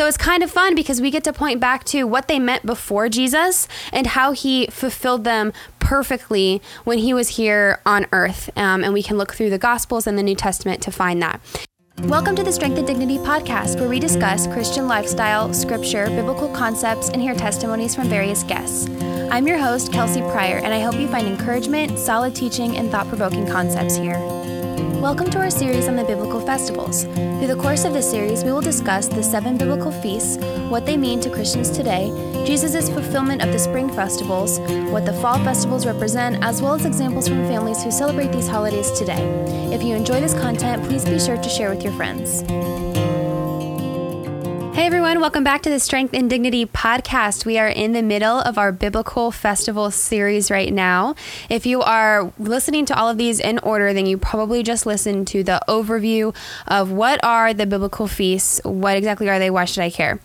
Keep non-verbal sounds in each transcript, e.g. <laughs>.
So it's kind of fun because we get to point back to what they meant before Jesus and how he fulfilled them perfectly when he was here on earth. Um, and we can look through the Gospels and the New Testament to find that. Welcome to the Strength and Dignity podcast, where we discuss Christian lifestyle, scripture, biblical concepts, and hear testimonies from various guests. I'm your host, Kelsey Pryor, and I hope you find encouragement, solid teaching, and thought provoking concepts here. Welcome to our series on the biblical festivals. Through the course of this series, we will discuss the seven biblical feasts, what they mean to Christians today, Jesus' fulfillment of the spring festivals, what the fall festivals represent, as well as examples from families who celebrate these holidays today. If you enjoy this content, please be sure to share with your friends. Hey everyone, welcome back to the Strength and Dignity podcast. We are in the middle of our biblical festival series right now. If you are listening to all of these in order, then you probably just listened to the overview of what are the biblical feasts, what exactly are they, why should I care?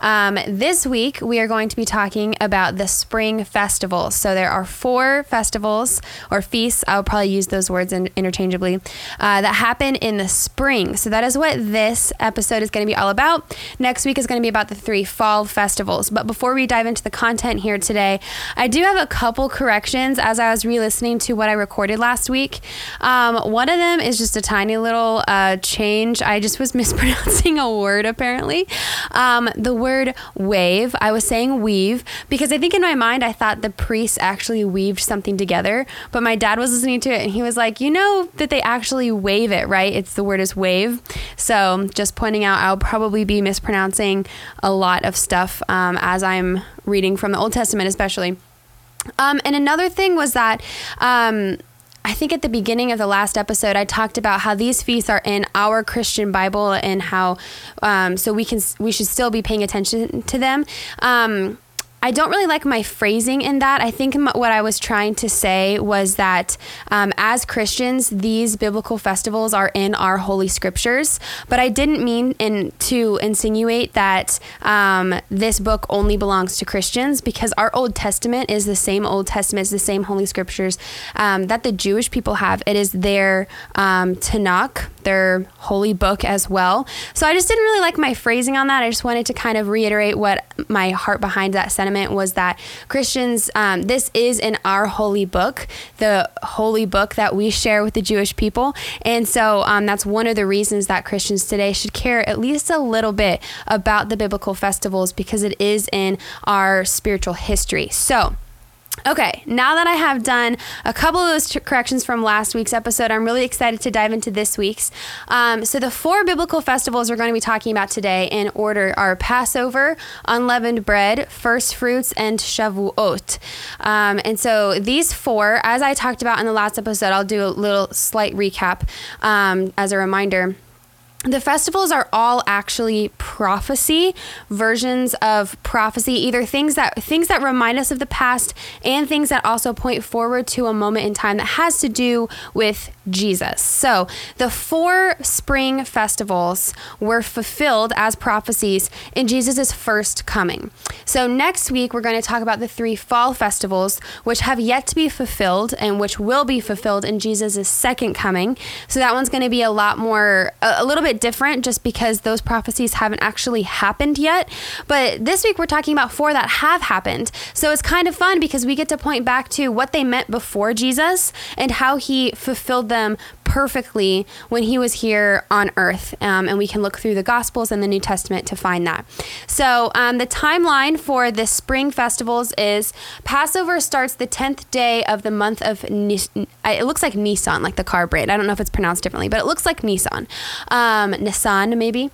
Um, this week, we are going to be talking about the spring festivals. So there are four festivals or feasts, I'll probably use those words in, interchangeably, uh, that happen in the spring. So that is what this episode is going to be all about. Next next week is going to be about the three fall festivals. But before we dive into the content here today, I do have a couple corrections as I was re listening to what I recorded last week. Um, one of them is just a tiny little uh, change. I just was <laughs> mispronouncing a word apparently. Um, the word wave, I was saying weave because I think in my mind I thought the priests actually weaved something together. But my dad was listening to it and he was like, you know that they actually wave it, right? It's the word is wave. So just pointing out, I'll probably be mispronouncing pronouncing a lot of stuff um, as I'm reading from the Old Testament, especially. Um, and another thing was that. Um, I think at the beginning of the last episode, I talked about how these feasts are in our Christian Bible and how um, so we can we should still be paying attention to them. I don't really like my phrasing in that. I think what I was trying to say was that um, as Christians, these biblical festivals are in our holy scriptures, but I didn't mean in, to insinuate that um, this book only belongs to Christians because our Old Testament is the same Old Testament, is the same holy scriptures um, that the Jewish people have. It is their um, Tanakh, their holy book as well. So I just didn't really like my phrasing on that. I just wanted to kind of reiterate what my heart behind that sentiment was that Christians, um, this is in our holy book, the holy book that we share with the Jewish people. And so um, that's one of the reasons that Christians today should care at least a little bit about the biblical festivals because it is in our spiritual history. So, Okay, now that I have done a couple of those t- corrections from last week's episode, I'm really excited to dive into this week's. Um, so, the four biblical festivals we're going to be talking about today in order are Passover, unleavened bread, first fruits, and Shavuot. Um, and so, these four, as I talked about in the last episode, I'll do a little slight recap um, as a reminder the festivals are all actually prophecy versions of prophecy either things that things that remind us of the past and things that also point forward to a moment in time that has to do with Jesus. So, the four spring festivals were fulfilled as prophecies in Jesus' first coming. So, next week we're going to talk about the three fall festivals which have yet to be fulfilled and which will be fulfilled in Jesus' second coming. So, that one's going to be a lot more a, a little bit bit different just because those prophecies haven't actually happened yet. But this week we're talking about four that have happened. So it's kind of fun because we get to point back to what they meant before Jesus and how he fulfilled them perfectly when he was here on earth. Um, and we can look through the Gospels and the New Testament to find that. So um, the timeline for the spring festivals is Passover starts the 10th day of the month of Nis- it looks like Nissan, like the car brand. I don't know if it's pronounced differently, but it looks like Nissan. Um, Nissan, maybe.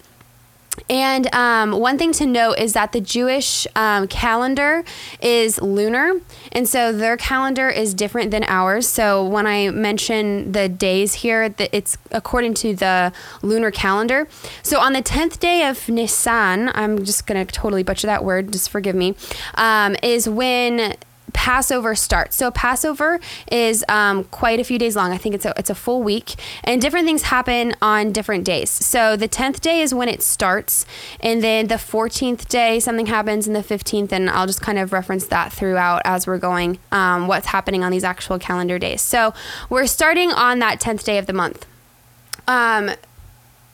And um, one thing to note is that the Jewish um, calendar is lunar. And so their calendar is different than ours. So when I mention the days here, it's according to the lunar calendar. So on the 10th day of Nisan, I'm just going to totally butcher that word, just forgive me, um, is when Passover starts. So Passover is um, quite a few days long. I think it's a it's a full week, and different things happen on different days. So the tenth day is when it starts, and then the fourteenth day something happens, and the fifteenth, and I'll just kind of reference that throughout as we're going. Um, what's happening on these actual calendar days? So we're starting on that tenth day of the month. Um,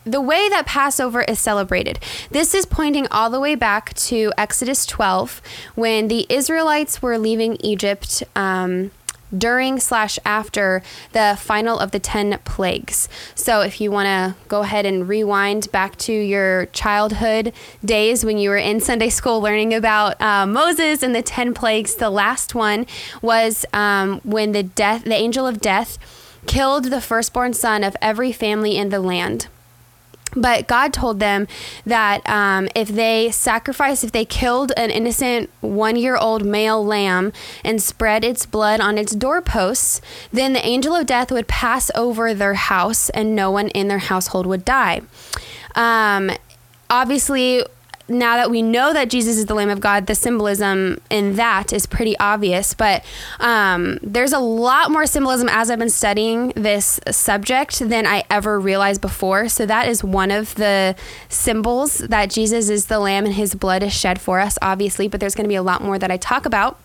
the way that Passover is celebrated. This is pointing all the way back to Exodus 12 when the Israelites were leaving Egypt. Um, during slash after the final of the 10 plagues. So if you want to go ahead and rewind back to your childhood days when you were in Sunday school learning about uh, Moses and the 10 plagues, the last one was um, when the death, the angel of death killed the firstborn son of every family in the land. But God told them that um, if they sacrificed, if they killed an innocent one year old male lamb and spread its blood on its doorposts, then the angel of death would pass over their house and no one in their household would die. Um, obviously, now that we know that Jesus is the Lamb of God, the symbolism in that is pretty obvious. But um, there's a lot more symbolism as I've been studying this subject than I ever realized before. So that is one of the symbols that Jesus is the Lamb and his blood is shed for us, obviously. But there's going to be a lot more that I talk about.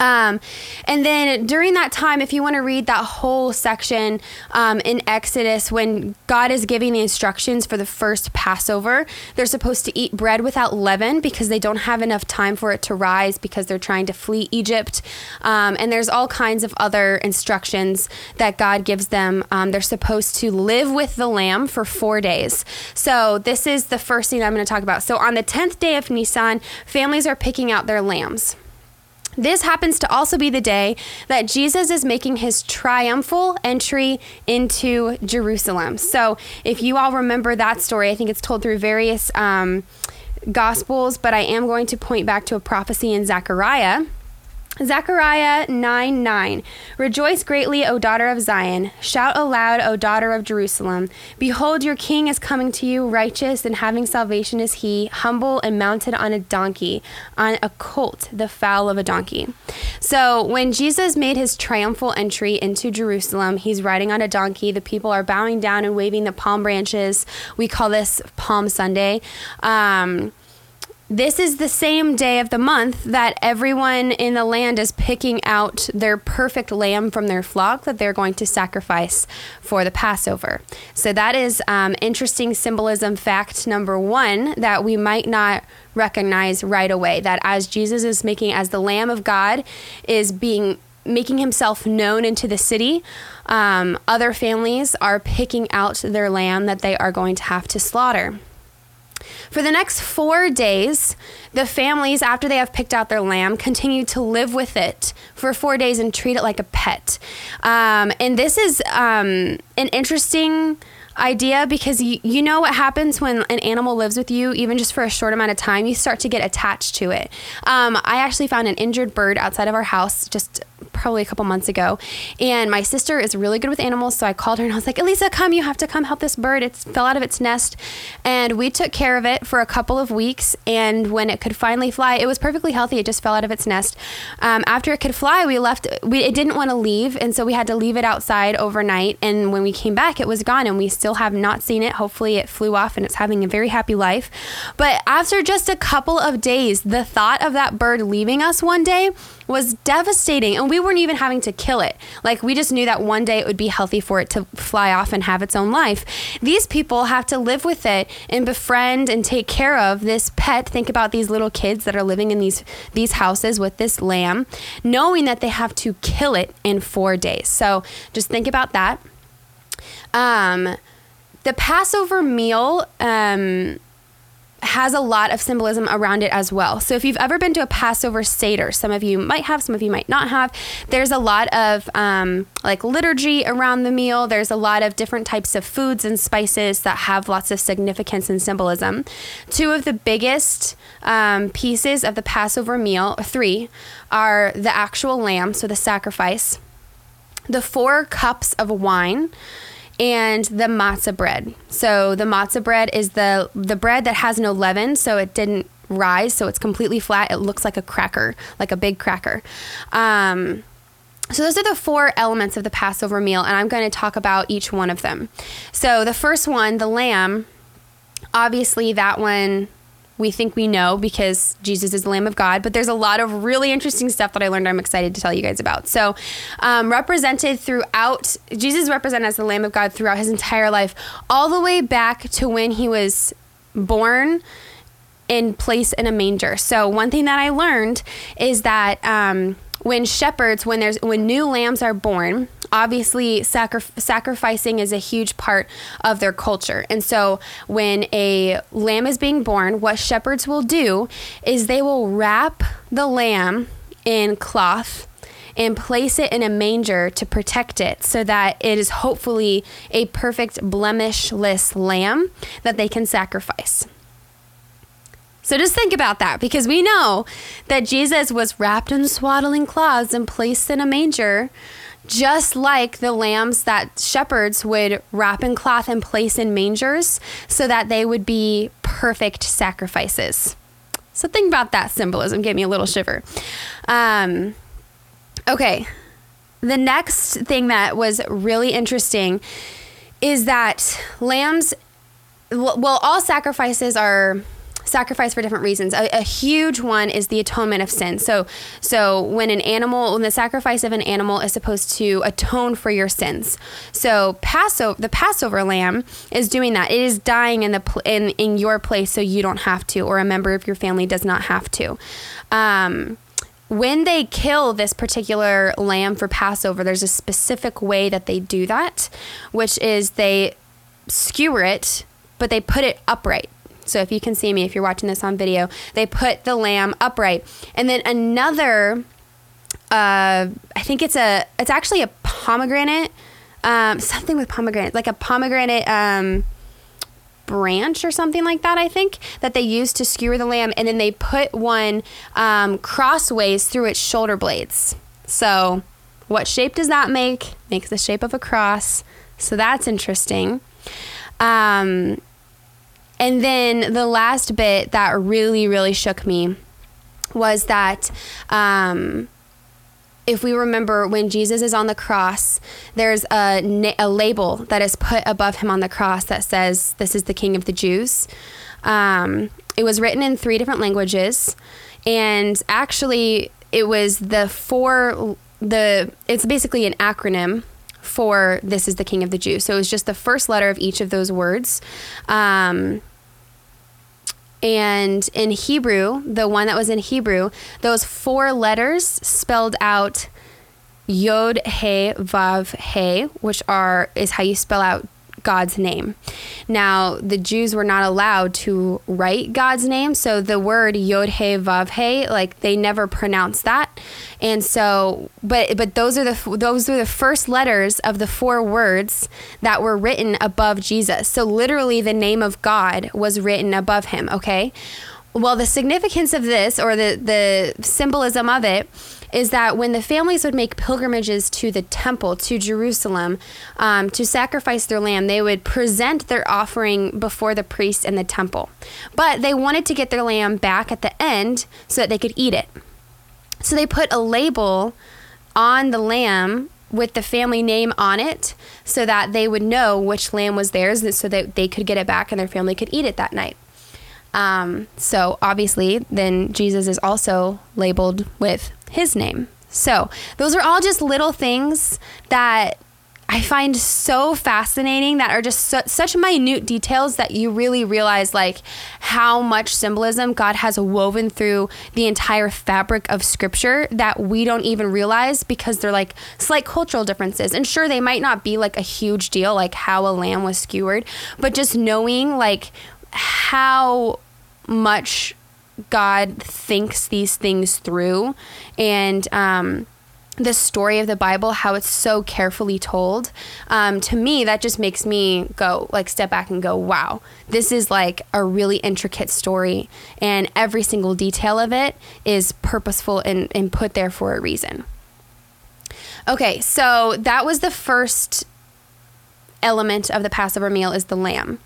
Um, and then during that time, if you want to read that whole section um, in Exodus, when God is giving the instructions for the first Passover, they're supposed to eat bread without leaven because they don't have enough time for it to rise because they're trying to flee Egypt. Um, and there's all kinds of other instructions that God gives them. Um, they're supposed to live with the lamb for four days. So this is the first thing I'm going to talk about. So on the 10th day of Nisan, families are picking out their lambs. This happens to also be the day that Jesus is making his triumphal entry into Jerusalem. So, if you all remember that story, I think it's told through various um, gospels, but I am going to point back to a prophecy in Zechariah Zechariah 9 9. Rejoice greatly, O daughter of Zion. Shout aloud, O daughter of Jerusalem. Behold, your king is coming to you, righteous and having salvation is he, humble and mounted on a donkey, on a colt, the foal of a donkey. So, when Jesus made his triumphal entry into Jerusalem, he's riding on a donkey. The people are bowing down and waving the palm branches. We call this Palm Sunday. Um, this is the same day of the month that everyone in the land is picking out their perfect lamb from their flock that they're going to sacrifice for the Passover. So that is um, interesting symbolism fact number one that we might not recognize right away. That as Jesus is making, as the Lamb of God is being making himself known into the city, um, other families are picking out their lamb that they are going to have to slaughter. For the next four days, the families, after they have picked out their lamb, continue to live with it for four days and treat it like a pet. Um, and this is um, an interesting idea because you, you know what happens when an animal lives with you, even just for a short amount of time, you start to get attached to it. Um, I actually found an injured bird outside of our house just probably a couple months ago. And my sister is really good with animals, so I called her and I was like, Elisa, come, you have to come help this bird. It fell out of its nest. And we took care of it for a couple of weeks. And when it could finally fly, it was perfectly healthy. It just fell out of its nest. Um, after it could fly, we left, we, it didn't want to leave. And so we had to leave it outside overnight. And when we came back, it was gone. And we still have not seen it. Hopefully, it flew off and it's having a very happy life. But after just a couple of days, the thought of that bird leaving us one day was devastating. And we weren't even having to kill it. Like, we just knew that one day it would be healthy for it to fly off and have its own life. These people have to live with it and befriend and take care of this pet. Think about these little kids that are living in these, these houses with this lamb, knowing that they have to kill it in four days. So just think about that. Um, the Passover meal, um, has a lot of symbolism around it as well. So if you've ever been to a Passover Seder, some of you might have, some of you might not have, there's a lot of um, like liturgy around the meal. There's a lot of different types of foods and spices that have lots of significance and symbolism. Two of the biggest um, pieces of the Passover meal, three, are the actual lamb, so the sacrifice, the four cups of wine and the matzah bread. So the matzah bread is the the bread that has no leaven, so it didn't rise, so it's completely flat. It looks like a cracker, like a big cracker. Um, so those are the four elements of the Passover meal, and I'm going to talk about each one of them. So the first one, the lamb, obviously that one we think we know because Jesus is the Lamb of God, but there's a lot of really interesting stuff that I learned I'm excited to tell you guys about. So, um, represented throughout, Jesus represented as the Lamb of God throughout his entire life, all the way back to when he was born in place in a manger. So, one thing that I learned is that um, when shepherds, when there's when new lambs are born, obviously sacri- sacrificing is a huge part of their culture. And so when a lamb is being born, what shepherds will do is they will wrap the lamb in cloth and place it in a manger to protect it so that it is hopefully a perfect blemishless lamb that they can sacrifice. So just think about that because we know that Jesus was wrapped in swaddling cloths and placed in a manger just like the lambs that shepherds would wrap in cloth and place in mangers so that they would be perfect sacrifices. So think about that symbolism. Gave me a little shiver. Um, okay. The next thing that was really interesting is that lambs, well, all sacrifices are sacrifice for different reasons. A, a, huge one is the atonement of sin. So, so when an animal, when the sacrifice of an animal is supposed to atone for your sins. So Passover, the Passover lamb is doing that. It is dying in the in in your place, so you don't have to, or a member of your family does not have to. Um, when they kill this particular lamb for Passover, there's a specific way that they do that, which is they skewer it, but they put it upright. So if you can see me, if you're watching this on video, they put the lamb upright. And then another, uh, I think it's a, it's actually a pomegranate, um, something with pomegranate, like a pomegranate, um, branch or something like that, I think, that they use to skewer the lamb. And then they put one um, crossways through its shoulder blades. So, what shape does that make? Makes the shape of a cross. So, that's interesting. Um, and then the last bit that really, really shook me was that um, if we remember when Jesus is on the cross, there's a, a label that is put above him on the cross that says, This is the King of the Jews. Um, it was written in three different languages. And actually, it was the four, the, it's basically an acronym for This is the King of the Jews. So it was just the first letter of each of those words. Um, and in Hebrew, the one that was in Hebrew, those four letters spelled out Yod He Vav He, which are is how you spell out God's name. Now, the Jews were not allowed to write God's name, so the word Yod He Vav He, like they never pronounced that. And so, but but those are the those are the first letters of the four words that were written above Jesus. So literally, the name of God was written above him. Okay. Well, the significance of this, or the the symbolism of it, is that when the families would make pilgrimages to the temple, to Jerusalem, um, to sacrifice their lamb, they would present their offering before the priest in the temple. But they wanted to get their lamb back at the end so that they could eat it. So they put a label on the lamb with the family name on it so that they would know which lamb was theirs so that they could get it back and their family could eat it that night. Um, so obviously, then Jesus is also labeled with his name. So those are all just little things that I find so fascinating that are just su- such minute details that you really realize like how much symbolism God has woven through the entire fabric of scripture that we don't even realize because they're like slight cultural differences. And sure they might not be like a huge deal like how a lamb was skewered, but just knowing like how much God thinks these things through and um, the story of the Bible, how it's so carefully told, um, to me, that just makes me go, like, step back and go, wow, this is like a really intricate story. And every single detail of it is purposeful and, and put there for a reason. Okay, so that was the first element of the Passover meal is the lamb.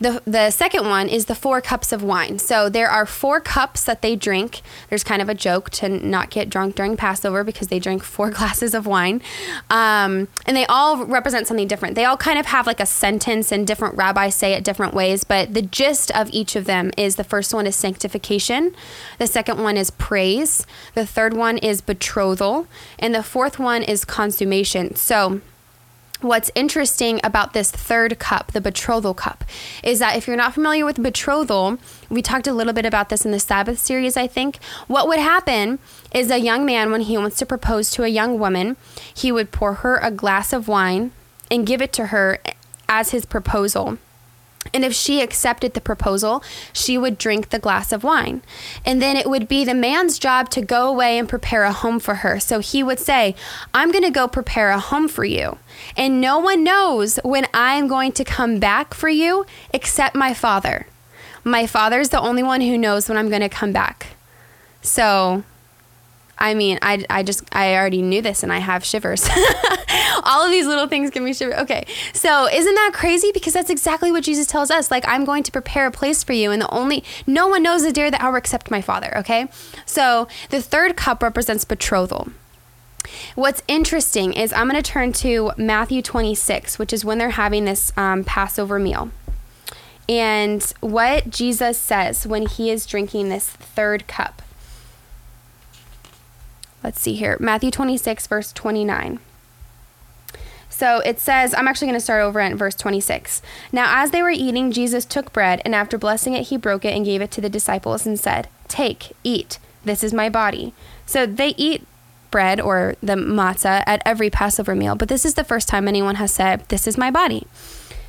The, the second one is the four cups of wine. So there are four cups that they drink. There's kind of a joke to not get drunk during Passover because they drink four <laughs> glasses of wine. Um, and they all represent something different. They all kind of have like a sentence, and different rabbis say it different ways. But the gist of each of them is the first one is sanctification, the second one is praise, the third one is betrothal, and the fourth one is consummation. So What's interesting about this third cup, the betrothal cup, is that if you're not familiar with betrothal, we talked a little bit about this in the Sabbath series, I think. What would happen is a young man, when he wants to propose to a young woman, he would pour her a glass of wine and give it to her as his proposal. And if she accepted the proposal, she would drink the glass of wine. And then it would be the man's job to go away and prepare a home for her. So he would say, I'm going to go prepare a home for you. And no one knows when I'm going to come back for you except my father. My father's the only one who knows when I'm going to come back. So I mean, I, I just, I already knew this and I have shivers. <laughs> All of these little things give me shivers. Okay. So isn't that crazy? Because that's exactly what Jesus tells us. Like, I'm going to prepare a place for you. And the only, no one knows the day or the hour except my Father. Okay. So the third cup represents betrothal. What's interesting is I'm going to turn to Matthew 26, which is when they're having this um, Passover meal. And what Jesus says when he is drinking this third cup let's see here Matthew 26, verse 29. So it says, I'm actually going to start over at verse 26. Now, as they were eating, Jesus took bread, and after blessing it, he broke it and gave it to the disciples and said, Take, eat, this is my body. So they eat bread or the matzah at every Passover meal, but this is the first time anyone has said, This is my body.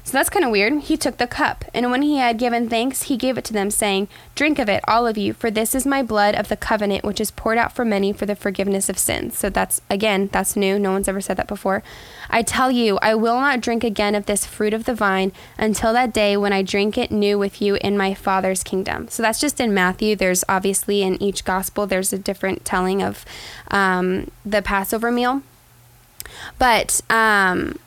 So that's kind of weird. He took the cup, and when he had given thanks, he gave it to them, saying, Drink of it, all of you, for this is my blood of the covenant, which is poured out for many for the forgiveness of sins. So that's, again, that's new. No one's ever said that before. I tell you, I will not drink again of this fruit of the vine until that day when I drink it new with you in my Father's kingdom. So that's just in Matthew. There's obviously in each gospel, there's a different telling of um, the Passover meal. But, um,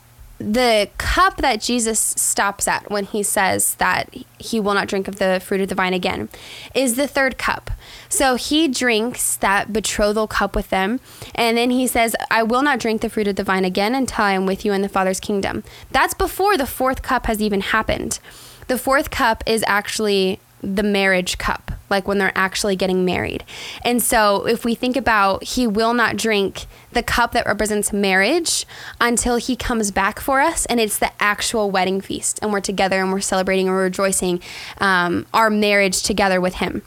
the cup that Jesus stops at when he says that he will not drink of the fruit of the vine again is the third cup. So he drinks that betrothal cup with them, and then he says, I will not drink the fruit of the vine again until I am with you in the Father's kingdom. That's before the fourth cup has even happened. The fourth cup is actually the marriage cup, like when they're actually getting married. And so if we think about he will not drink the cup that represents marriage until he comes back for us, and it's the actual wedding feast, and we're together and we're celebrating and we're rejoicing um, our marriage together with him.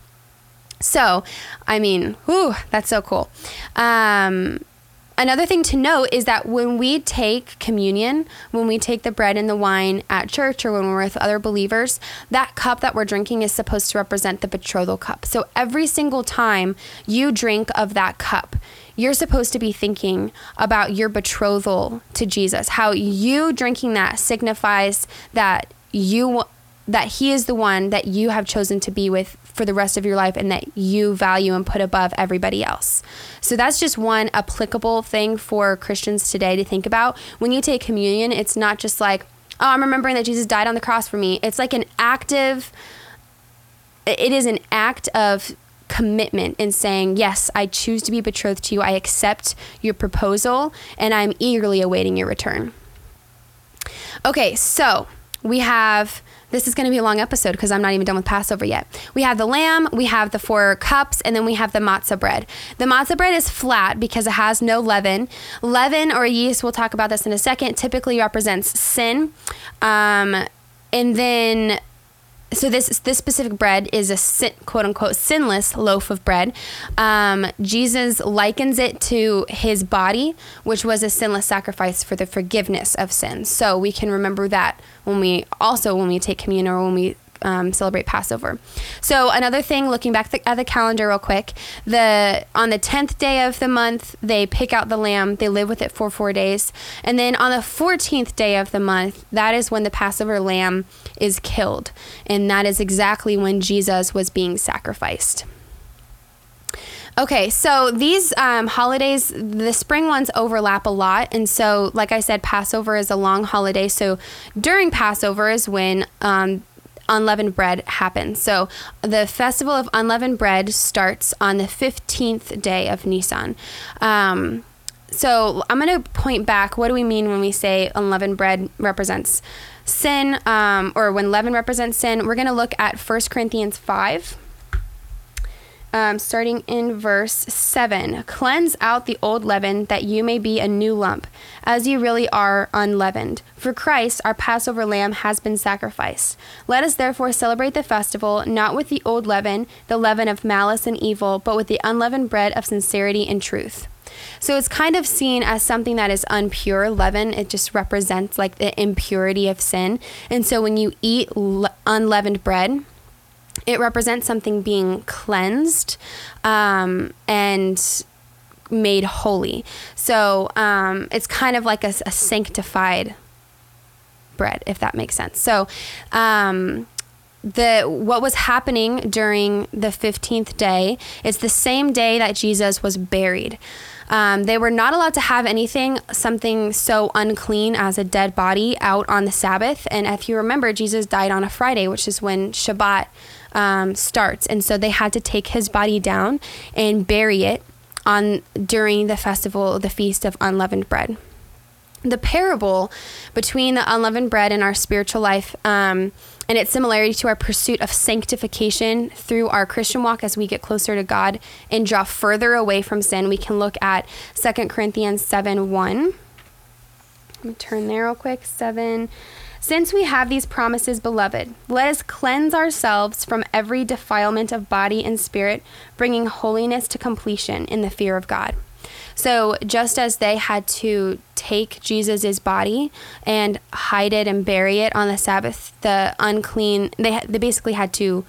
So, I mean, whew, that's so cool. Um, Another thing to note is that when we take communion, when we take the bread and the wine at church or when we're with other believers, that cup that we're drinking is supposed to represent the betrothal cup. So every single time you drink of that cup, you're supposed to be thinking about your betrothal to Jesus. How you drinking that signifies that you that he is the one that you have chosen to be with for the rest of your life and that you value and put above everybody else. So that's just one applicable thing for Christians today to think about. When you take communion, it's not just like, oh, I'm remembering that Jesus died on the cross for me. It's like an active, it is an act of commitment in saying, yes, I choose to be betrothed to you. I accept your proposal and I'm eagerly awaiting your return. Okay, so we have this is going to be a long episode because I'm not even done with Passover yet. We have the lamb, we have the four cups, and then we have the matzah bread. The matzah bread is flat because it has no leaven. Leaven or yeast, we'll talk about this in a second, typically represents sin. Um, and then so this this specific bread is a sin, quote unquote sinless loaf of bread. Um, Jesus likens it to his body, which was a sinless sacrifice for the forgiveness of sins. So we can remember that when we also when we take communion or when we um, celebrate Passover. So another thing, looking back at the calendar real quick, the on the tenth day of the month they pick out the lamb. They live with it for four days, and then on the fourteenth day of the month, that is when the Passover lamb is killed, and that is exactly when Jesus was being sacrificed. Okay, so these um, holidays, the spring ones overlap a lot. And so, like I said, Passover is a long holiday. So during Passover is when um, unleavened bread happens. So the festival of unleavened bread starts on the 15th day of Nisan. Um, so I'm going to point back. What do we mean when we say unleavened bread represents sin, um, or when leaven represents sin? We're going to look at 1 Corinthians 5 um, starting in verse 7. Cleanse out the old leaven that you may be a new lump, as you really are unleavened. For Christ, our Passover lamb, has been sacrificed. Let us therefore celebrate the festival not with the old leaven, the leaven of malice and evil, but with the unleavened bread of sincerity and truth. So it's kind of seen as something that is unpure. Leaven, it just represents like the impurity of sin. And so when you eat le- unleavened bread, it represents something being cleansed um, and made holy. So um, it's kind of like a, a, sanctified bread, if that makes sense. So um, the what was happening during the 15th day is the same day that Jesus was buried. Um, they were not allowed to have anything, something so unclean as a dead body, out on the Sabbath. And if you remember, Jesus died on a Friday, which is when Shabbat um, starts, and so they had to take his body down and bury it on during the festival, the feast of unleavened bread. The parable between the unleavened bread and our spiritual life. Um, and its similarity to our pursuit of sanctification through our Christian walk as we get closer to God and draw further away from sin, we can look at 2 Corinthians 7 1. Let me turn there real quick. 7 since we have these promises, beloved, let us cleanse ourselves from every defilement of body and spirit, bringing holiness to completion in the fear of God. So, just as they had to take Jesus' body and hide it and bury it on the Sabbath, the unclean, they, they basically had to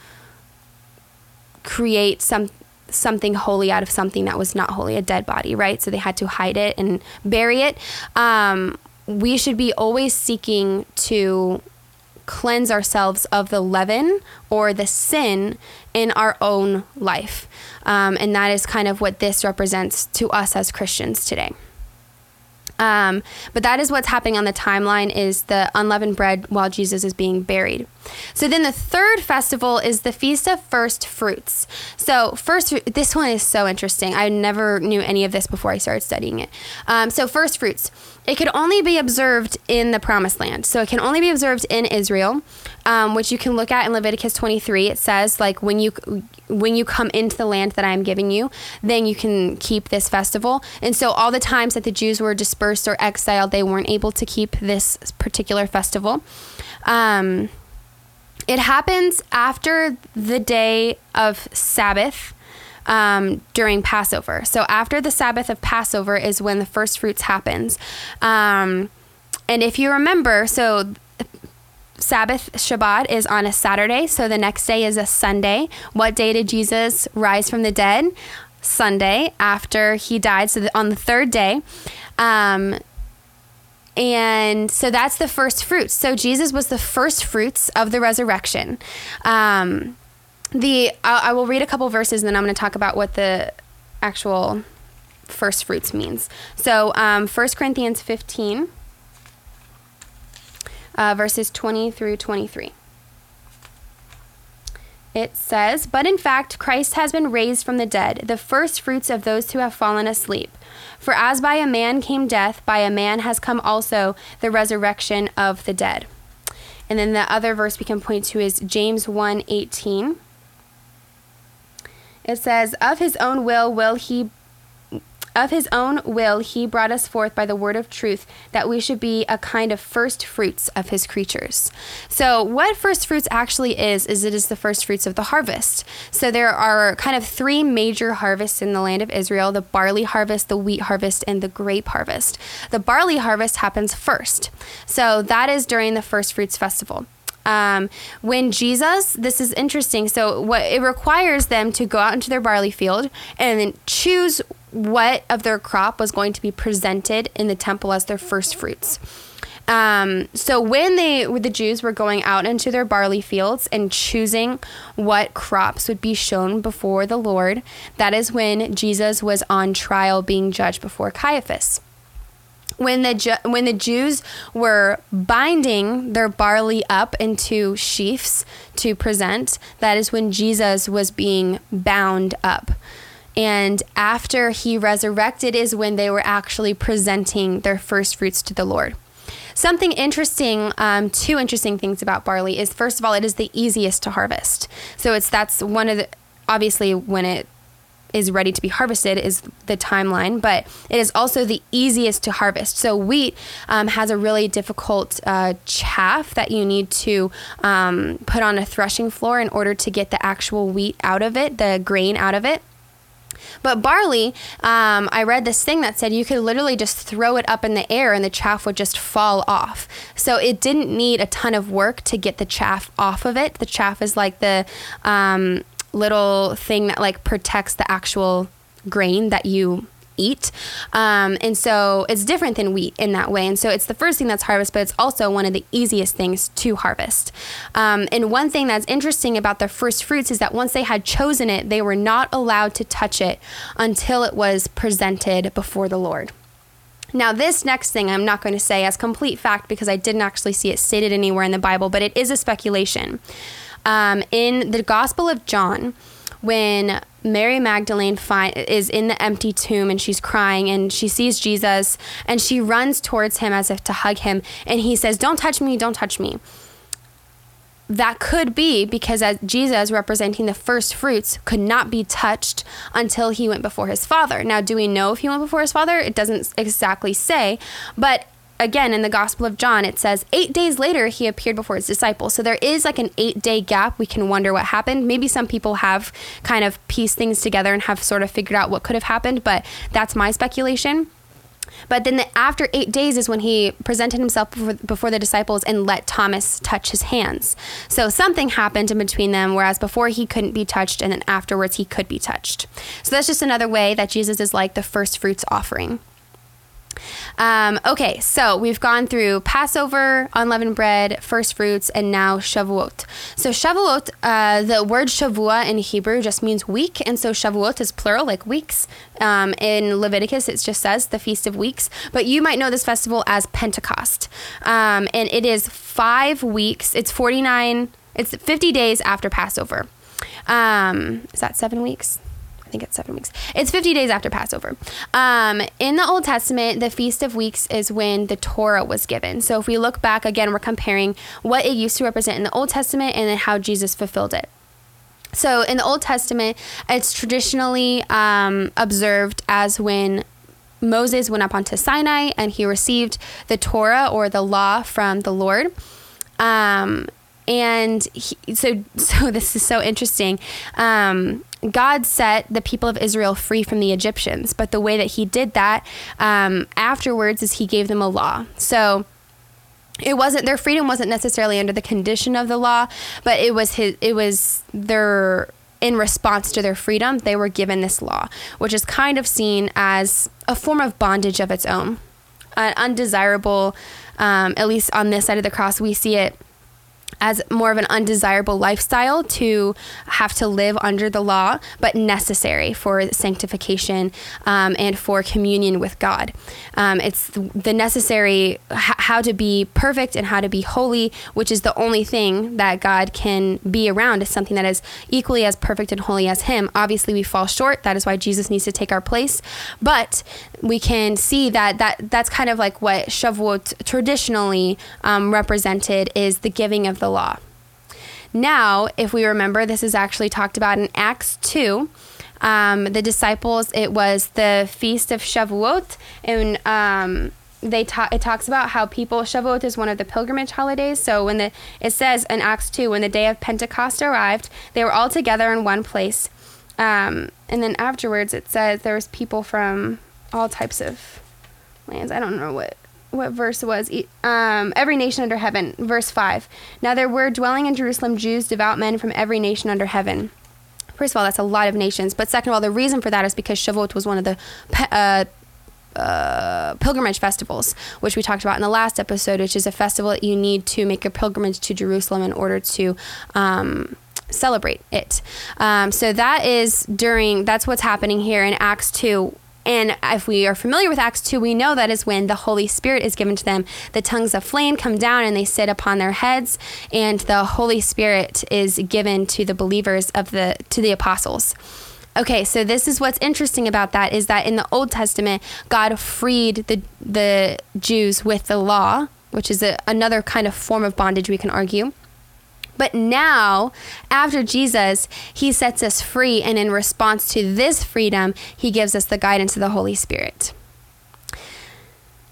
create some something holy out of something that was not holy, a dead body, right? So they had to hide it and bury it. Um, we should be always seeking to cleanse ourselves of the leaven or the sin in our own life. Um, and that is kind of what this represents to us as Christians today. Um, but that is what's happening on the timeline is the unleavened bread while Jesus is being buried. So then the third festival is the Feast of First Fruits. So first, this one is so interesting. I never knew any of this before I started studying it. Um, so first fruits, it could only be observed in the Promised Land. So it can only be observed in Israel, um, which you can look at in Leviticus 23. It says like when you when you come into the land that I am giving you, then you can keep this festival. And so all the times that the Jews were dispersed or exiled, they weren't able to keep this particular festival. Um, it happens after the day of Sabbath um, during Passover. So after the Sabbath of Passover is when the first fruits happens. Um, and if you remember, so Sabbath Shabbat is on a Saturday, so the next day is a Sunday. What day did Jesus rise from the dead? Sunday after he died. So on the third day. Um, and so that's the first fruits. So Jesus was the first fruits of the resurrection. Um, the I, I will read a couple verses and then I'm going to talk about what the actual first fruits means. So um, 1 Corinthians 15, uh, verses 20 through 23. It says, But in fact, Christ has been raised from the dead, the first fruits of those who have fallen asleep. For as by a man came death, by a man has come also the resurrection of the dead. And then the other verse we can point to is James 1 18. It says, Of his own will will he of his own will, he brought us forth by the word of truth, that we should be a kind of first fruits of his creatures. So, what first fruits actually is, is it is the first fruits of the harvest. So, there are kind of three major harvests in the land of Israel the barley harvest, the wheat harvest, and the grape harvest. The barley harvest happens first. So, that is during the first fruits festival. Um, when Jesus, this is interesting. So, what it requires them to go out into their barley field and then choose what of their crop was going to be presented in the temple as their first fruits. Um, so when they the Jews were going out into their barley fields and choosing what crops would be shown before the Lord, that is when Jesus was on trial being judged before Caiaphas. When the Ju- when the Jews were binding their barley up into sheaths to present, that is when Jesus was being bound up. And after he resurrected is when they were actually presenting their first fruits to the Lord. Something interesting, um, two interesting things about barley is first of all, it is the easiest to harvest. So it's that's one of the obviously when it is ready to be harvested is the timeline, but it is also the easiest to harvest. So wheat um, has a really difficult uh, chaff that you need to um, put on a threshing floor in order to get the actual wheat out of it, the grain out of it. But barley, um, I read this thing that said you could literally just throw it up in the air and the chaff would just fall off. So it didn't need a ton of work to get the chaff off of it. The chaff is like the um, little thing that like protects the actual grain that you eat. Um, and so it's different than wheat in that way. And so it's the first thing that's harvested, but it's also one of the easiest things to harvest. Um, and one thing that's interesting about the first fruits is that once they had chosen it, they were not allowed to touch it until it was presented before the Lord. Now, this next thing I'm not going to say as complete fact because I didn't actually see it stated anywhere in the Bible, but it is a speculation um, in the Gospel of John when Mary Magdalene is in the empty tomb and she's crying and she sees Jesus and she runs towards him as if to hug him and he says, "Don't touch me, don't touch me." That could be because as Jesus representing the first fruits could not be touched until he went before his father. Now, do we know if he went before his father? It doesn't exactly say, but again in the Gospel of John, it says eight days later he appeared before his disciples. So there is like an eight day gap. We can wonder what happened. Maybe some people have kind of pieced things together and have sort of figured out what could have happened, but that's my speculation. But then the, after eight days is when he presented himself before, before, the disciples and let Thomas touch his hands. So something happened in between them, whereas before he couldn't be touched, and then afterwards he could be touched. So that's just another way that Jesus is like the first fruits offering. Um, okay, so we've gone through Passover, unleavened bread, first fruits, and now Shavuot. So Shavuot, uh, the word Shavua in Hebrew just means week, and so Shavuot is plural, like weeks. Um, in Leviticus, it just says the Feast of Weeks, but you might know this festival as Pentecost, um, and it is five weeks. It's forty nine. It's fifty days after Passover. Um, is that seven weeks? I think it's seven weeks. It's 50 days after Passover. Um, in the Old Testament, the Feast of Weeks is when the Torah was given. So if we look back again, we're comparing what it used to represent in the Old Testament and then how Jesus fulfilled it. So in the Old Testament, it's traditionally um, observed as when Moses went up onto Sinai and he received the Torah or the law from the Lord. Um, and he, so, <laughs> so this is so interesting. God set the people of Israel free from the Egyptians, but the way that He did that um, afterwards is He gave them a law. So it wasn't their freedom wasn't necessarily under the condition of the law, but it was his. It was their in response to their freedom they were given this law, which is kind of seen as a form of bondage of its own, an undesirable. Um, at least on this side of the cross, we see it as more of an undesirable lifestyle to have to live under the law, but necessary for sanctification um, and for communion with God. Um, it's the necessary h- how to be perfect and how to be holy, which is the only thing that God can be around, is something that is equally as perfect and holy as Him. Obviously, we fall short. That is why Jesus needs to take our place. But we can see that, that that's kind of like what Shavuot traditionally um, represented is the giving of the law. Now, if we remember, this is actually talked about in Acts 2. Um, the disciples, it was the feast of Shavuot, and um, they ta- it talks about how people Shavuot is one of the pilgrimage holidays. So when the it says in Acts two, when the day of Pentecost arrived, they were all together in one place, um, and then afterwards it says there was people from all types of lands. I don't know what what verse was. Um, every nation under heaven, verse 5. Now there were dwelling in Jerusalem Jews, devout men from every nation under heaven. First of all, that's a lot of nations. But second of all, the reason for that is because Shavuot was one of the uh, uh, pilgrimage festivals, which we talked about in the last episode, which is a festival that you need to make a pilgrimage to Jerusalem in order to. Um, celebrate it. Um, so that is during, that's what's happening here in Acts 2 And if we are familiar with Acts 2, we know that is when the Holy Spirit is given to them. The tongues of flame come down and they sit upon their heads, and the Holy Spirit is given to the believers of the to the apostles. Okay, so this is what's interesting about that is that in the Old Testament, God freed the the Jews with the law, which is a, another kind of form of bondage we can argue. But now, after Jesus, he sets us free. And in response to this freedom, he gives us the guidance of the Holy Spirit.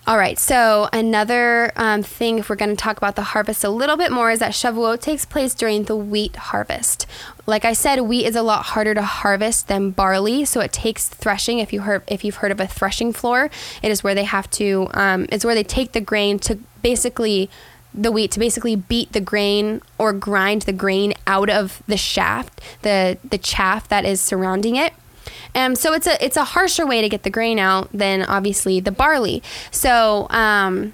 All right, so another um, thing, if we're going to talk about the harvest a little bit more, is that Shavuot takes place during the wheat harvest. Like I said, wheat is a lot harder to harvest than barley, so it takes threshing. If you heard, if you've heard of a threshing floor, it is where they have to. Um, it's where they take the grain to basically the wheat to basically beat the grain or grind the grain out of the shaft, the the chaff that is surrounding it. Um, so it's a it's a harsher way to get the grain out than obviously the barley. So um,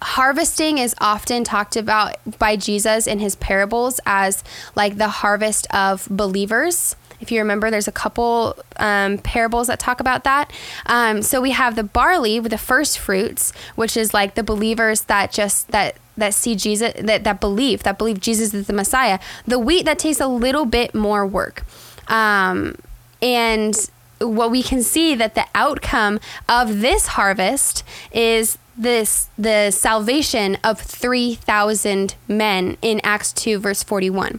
harvesting is often talked about by Jesus in his parables as like the harvest of believers. If you remember, there's a couple um, parables that talk about that. Um, so we have the barley with the first fruits, which is like the believers that just that that see Jesus, that that believe that believe Jesus is the Messiah. The wheat that takes a little bit more work, um, and what we can see that the outcome of this harvest is this the salvation of 3000 men in Acts 2 verse 41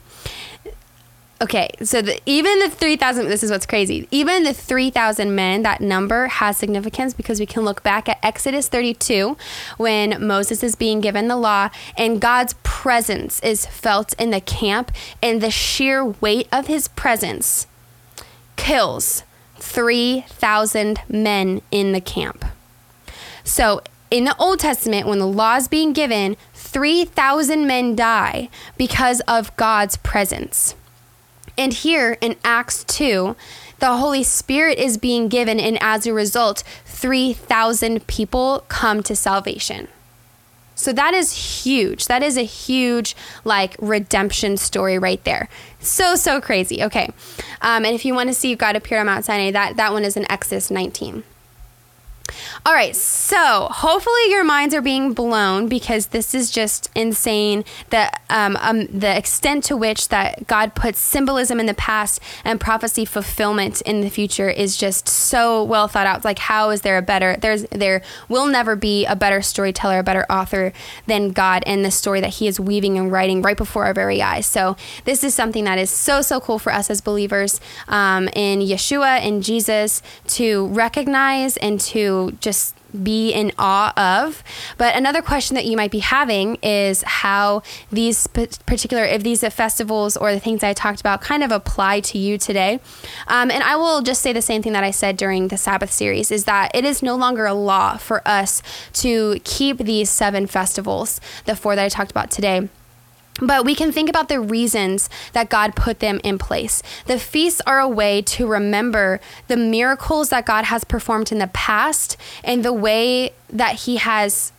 Okay, so the, even the 3,000, this is what's crazy. Even the 3,000 men, that number has significance because we can look back at Exodus 32 when Moses is being given the law and God's presence is felt in the camp, and the sheer weight of his presence kills 3,000 men in the camp. So in the Old Testament, when the law is being given, 3,000 men die because of God's presence. And here in Acts 2, the Holy Spirit is being given, and as a result, 3,000 people come to salvation. So that is huge. That is a huge, like, redemption story right there. So, so crazy. Okay. Um, and if you want to see God appear on Mount Sinai, that, that one is in Exodus 19. All right, so hopefully your minds are being blown because this is just insane. The um, um, the extent to which that God puts symbolism in the past and prophecy fulfillment in the future is just so well thought out. Like how is there a better? There's there will never be a better storyteller, a better author than God and the story that He is weaving and writing right before our very eyes. So this is something that is so so cool for us as believers um, in Yeshua and Jesus to recognize and to just be in awe of. But another question that you might be having is how these particular, if these festivals or the things I talked about kind of apply to you today. Um, and I will just say the same thing that I said during the Sabbath series is that it is no longer a law for us to keep these seven festivals, the four that I talked about today. But we can think about the reasons that God put them in place. The feasts are a way to remember the miracles that God has performed in the past and the way that He has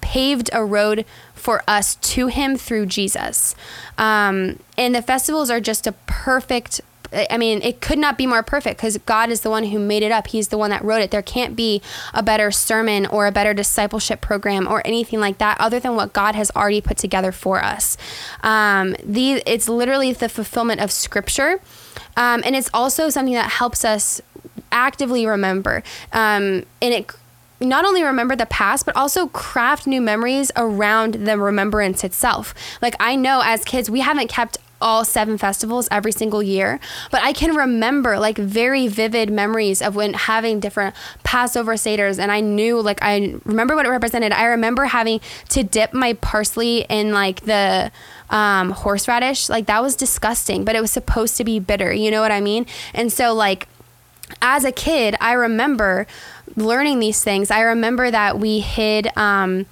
paved a road for us to Him through Jesus. Um, and the festivals are just a perfect I mean, it could not be more perfect because God is the one who made it up. He's the one that wrote it. There can't be a better sermon or a better discipleship program or anything like that other than what God has already put together for us. Um, the, it's literally the fulfillment of Scripture. Um, and it's also something that helps us actively remember. Um, and it not only remember the past, but also craft new memories around the remembrance itself. Like, I know as kids, we haven't kept all seven festivals every single year, but I can remember like very vivid memories of when having different Passover seders, and I knew like I remember what it represented. I remember having to dip my parsley in like the um, horseradish, like that was disgusting, but it was supposed to be bitter. You know what I mean? And so like as a kid, I remember learning these things. I remember that we hid. Um,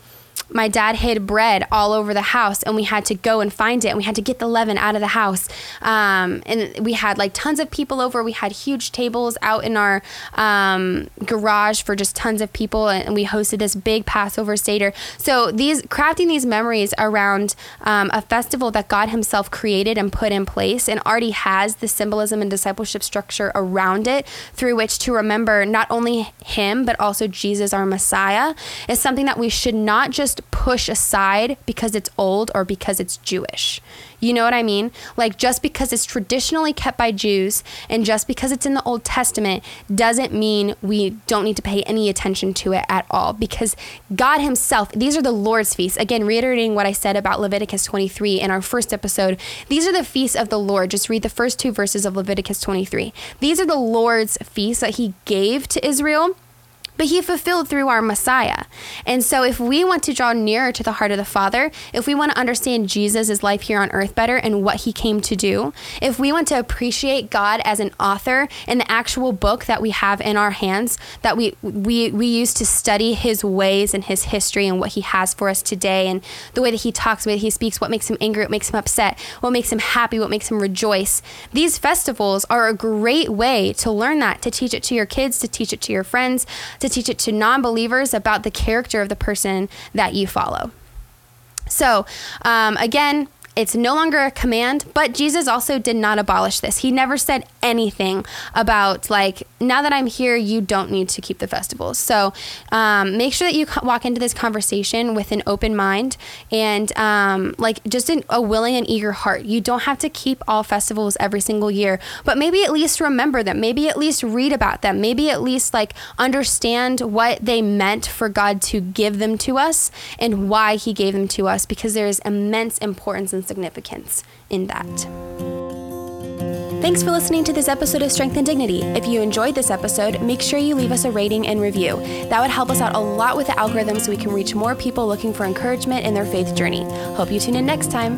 my dad hid bread all over the house and we had to go and find it and we had to get the leaven out of the house. Um, and we had like tons of people over. We had huge tables out in our um, garage for just tons of people and we hosted this big Passover Seder. So these crafting these memories around um, a festival that God Himself created and put in place and already has the symbolism and discipleship structure around it through which to remember not only Him but also Jesus, our Messiah, is something that we should not just push aside because it's old or because it's Jewish. You know what I mean? Like, just because it's traditionally kept by Jews and just because it's in the Old Testament doesn't mean we don't need to pay any attention to it at all because God Himself, these are the Lord's feasts. Again, reiterating what I said about Leviticus 23 in our first episode, these are the feasts of the Lord. Just read the first two verses of Leviticus 23. These are the Lord's feasts that He gave to Israel but he fulfilled through our Messiah. And so, if we want to draw nearer to the heart of the Father, if we want to understand Jesus' life here on earth better and what he came to do, if we want to appreciate God as an author and the actual book that we have in our hands that we, we, we use to study his ways and his history and what he has for us today and the way that he talks, the way that he speaks, what makes him angry, what makes him upset, what makes him happy, what makes him rejoice, these festivals are a great way to learn that, to teach it to your kids, to teach it to your friends, to to teach it to non believers about the character of the person that you follow. So, um, again, it's no longer a command, but Jesus also did not abolish this. He never said anything about, like, now that I'm here, you don't need to keep the festivals. So um, make sure that you walk into this conversation with an open mind and, um, like, just an, a willing and eager heart. You don't have to keep all festivals every single year, but maybe at least remember them. Maybe at least read about them. Maybe at least, like, understand what they meant for God to give them to us and why He gave them to us because there is immense importance and significance in that. Thanks for listening to this episode of Strength and Dignity. If you enjoyed this episode, make sure you leave us a rating and review. That would help us out a lot with the algorithm so we can reach more people looking for encouragement in their faith journey. Hope you tune in next time.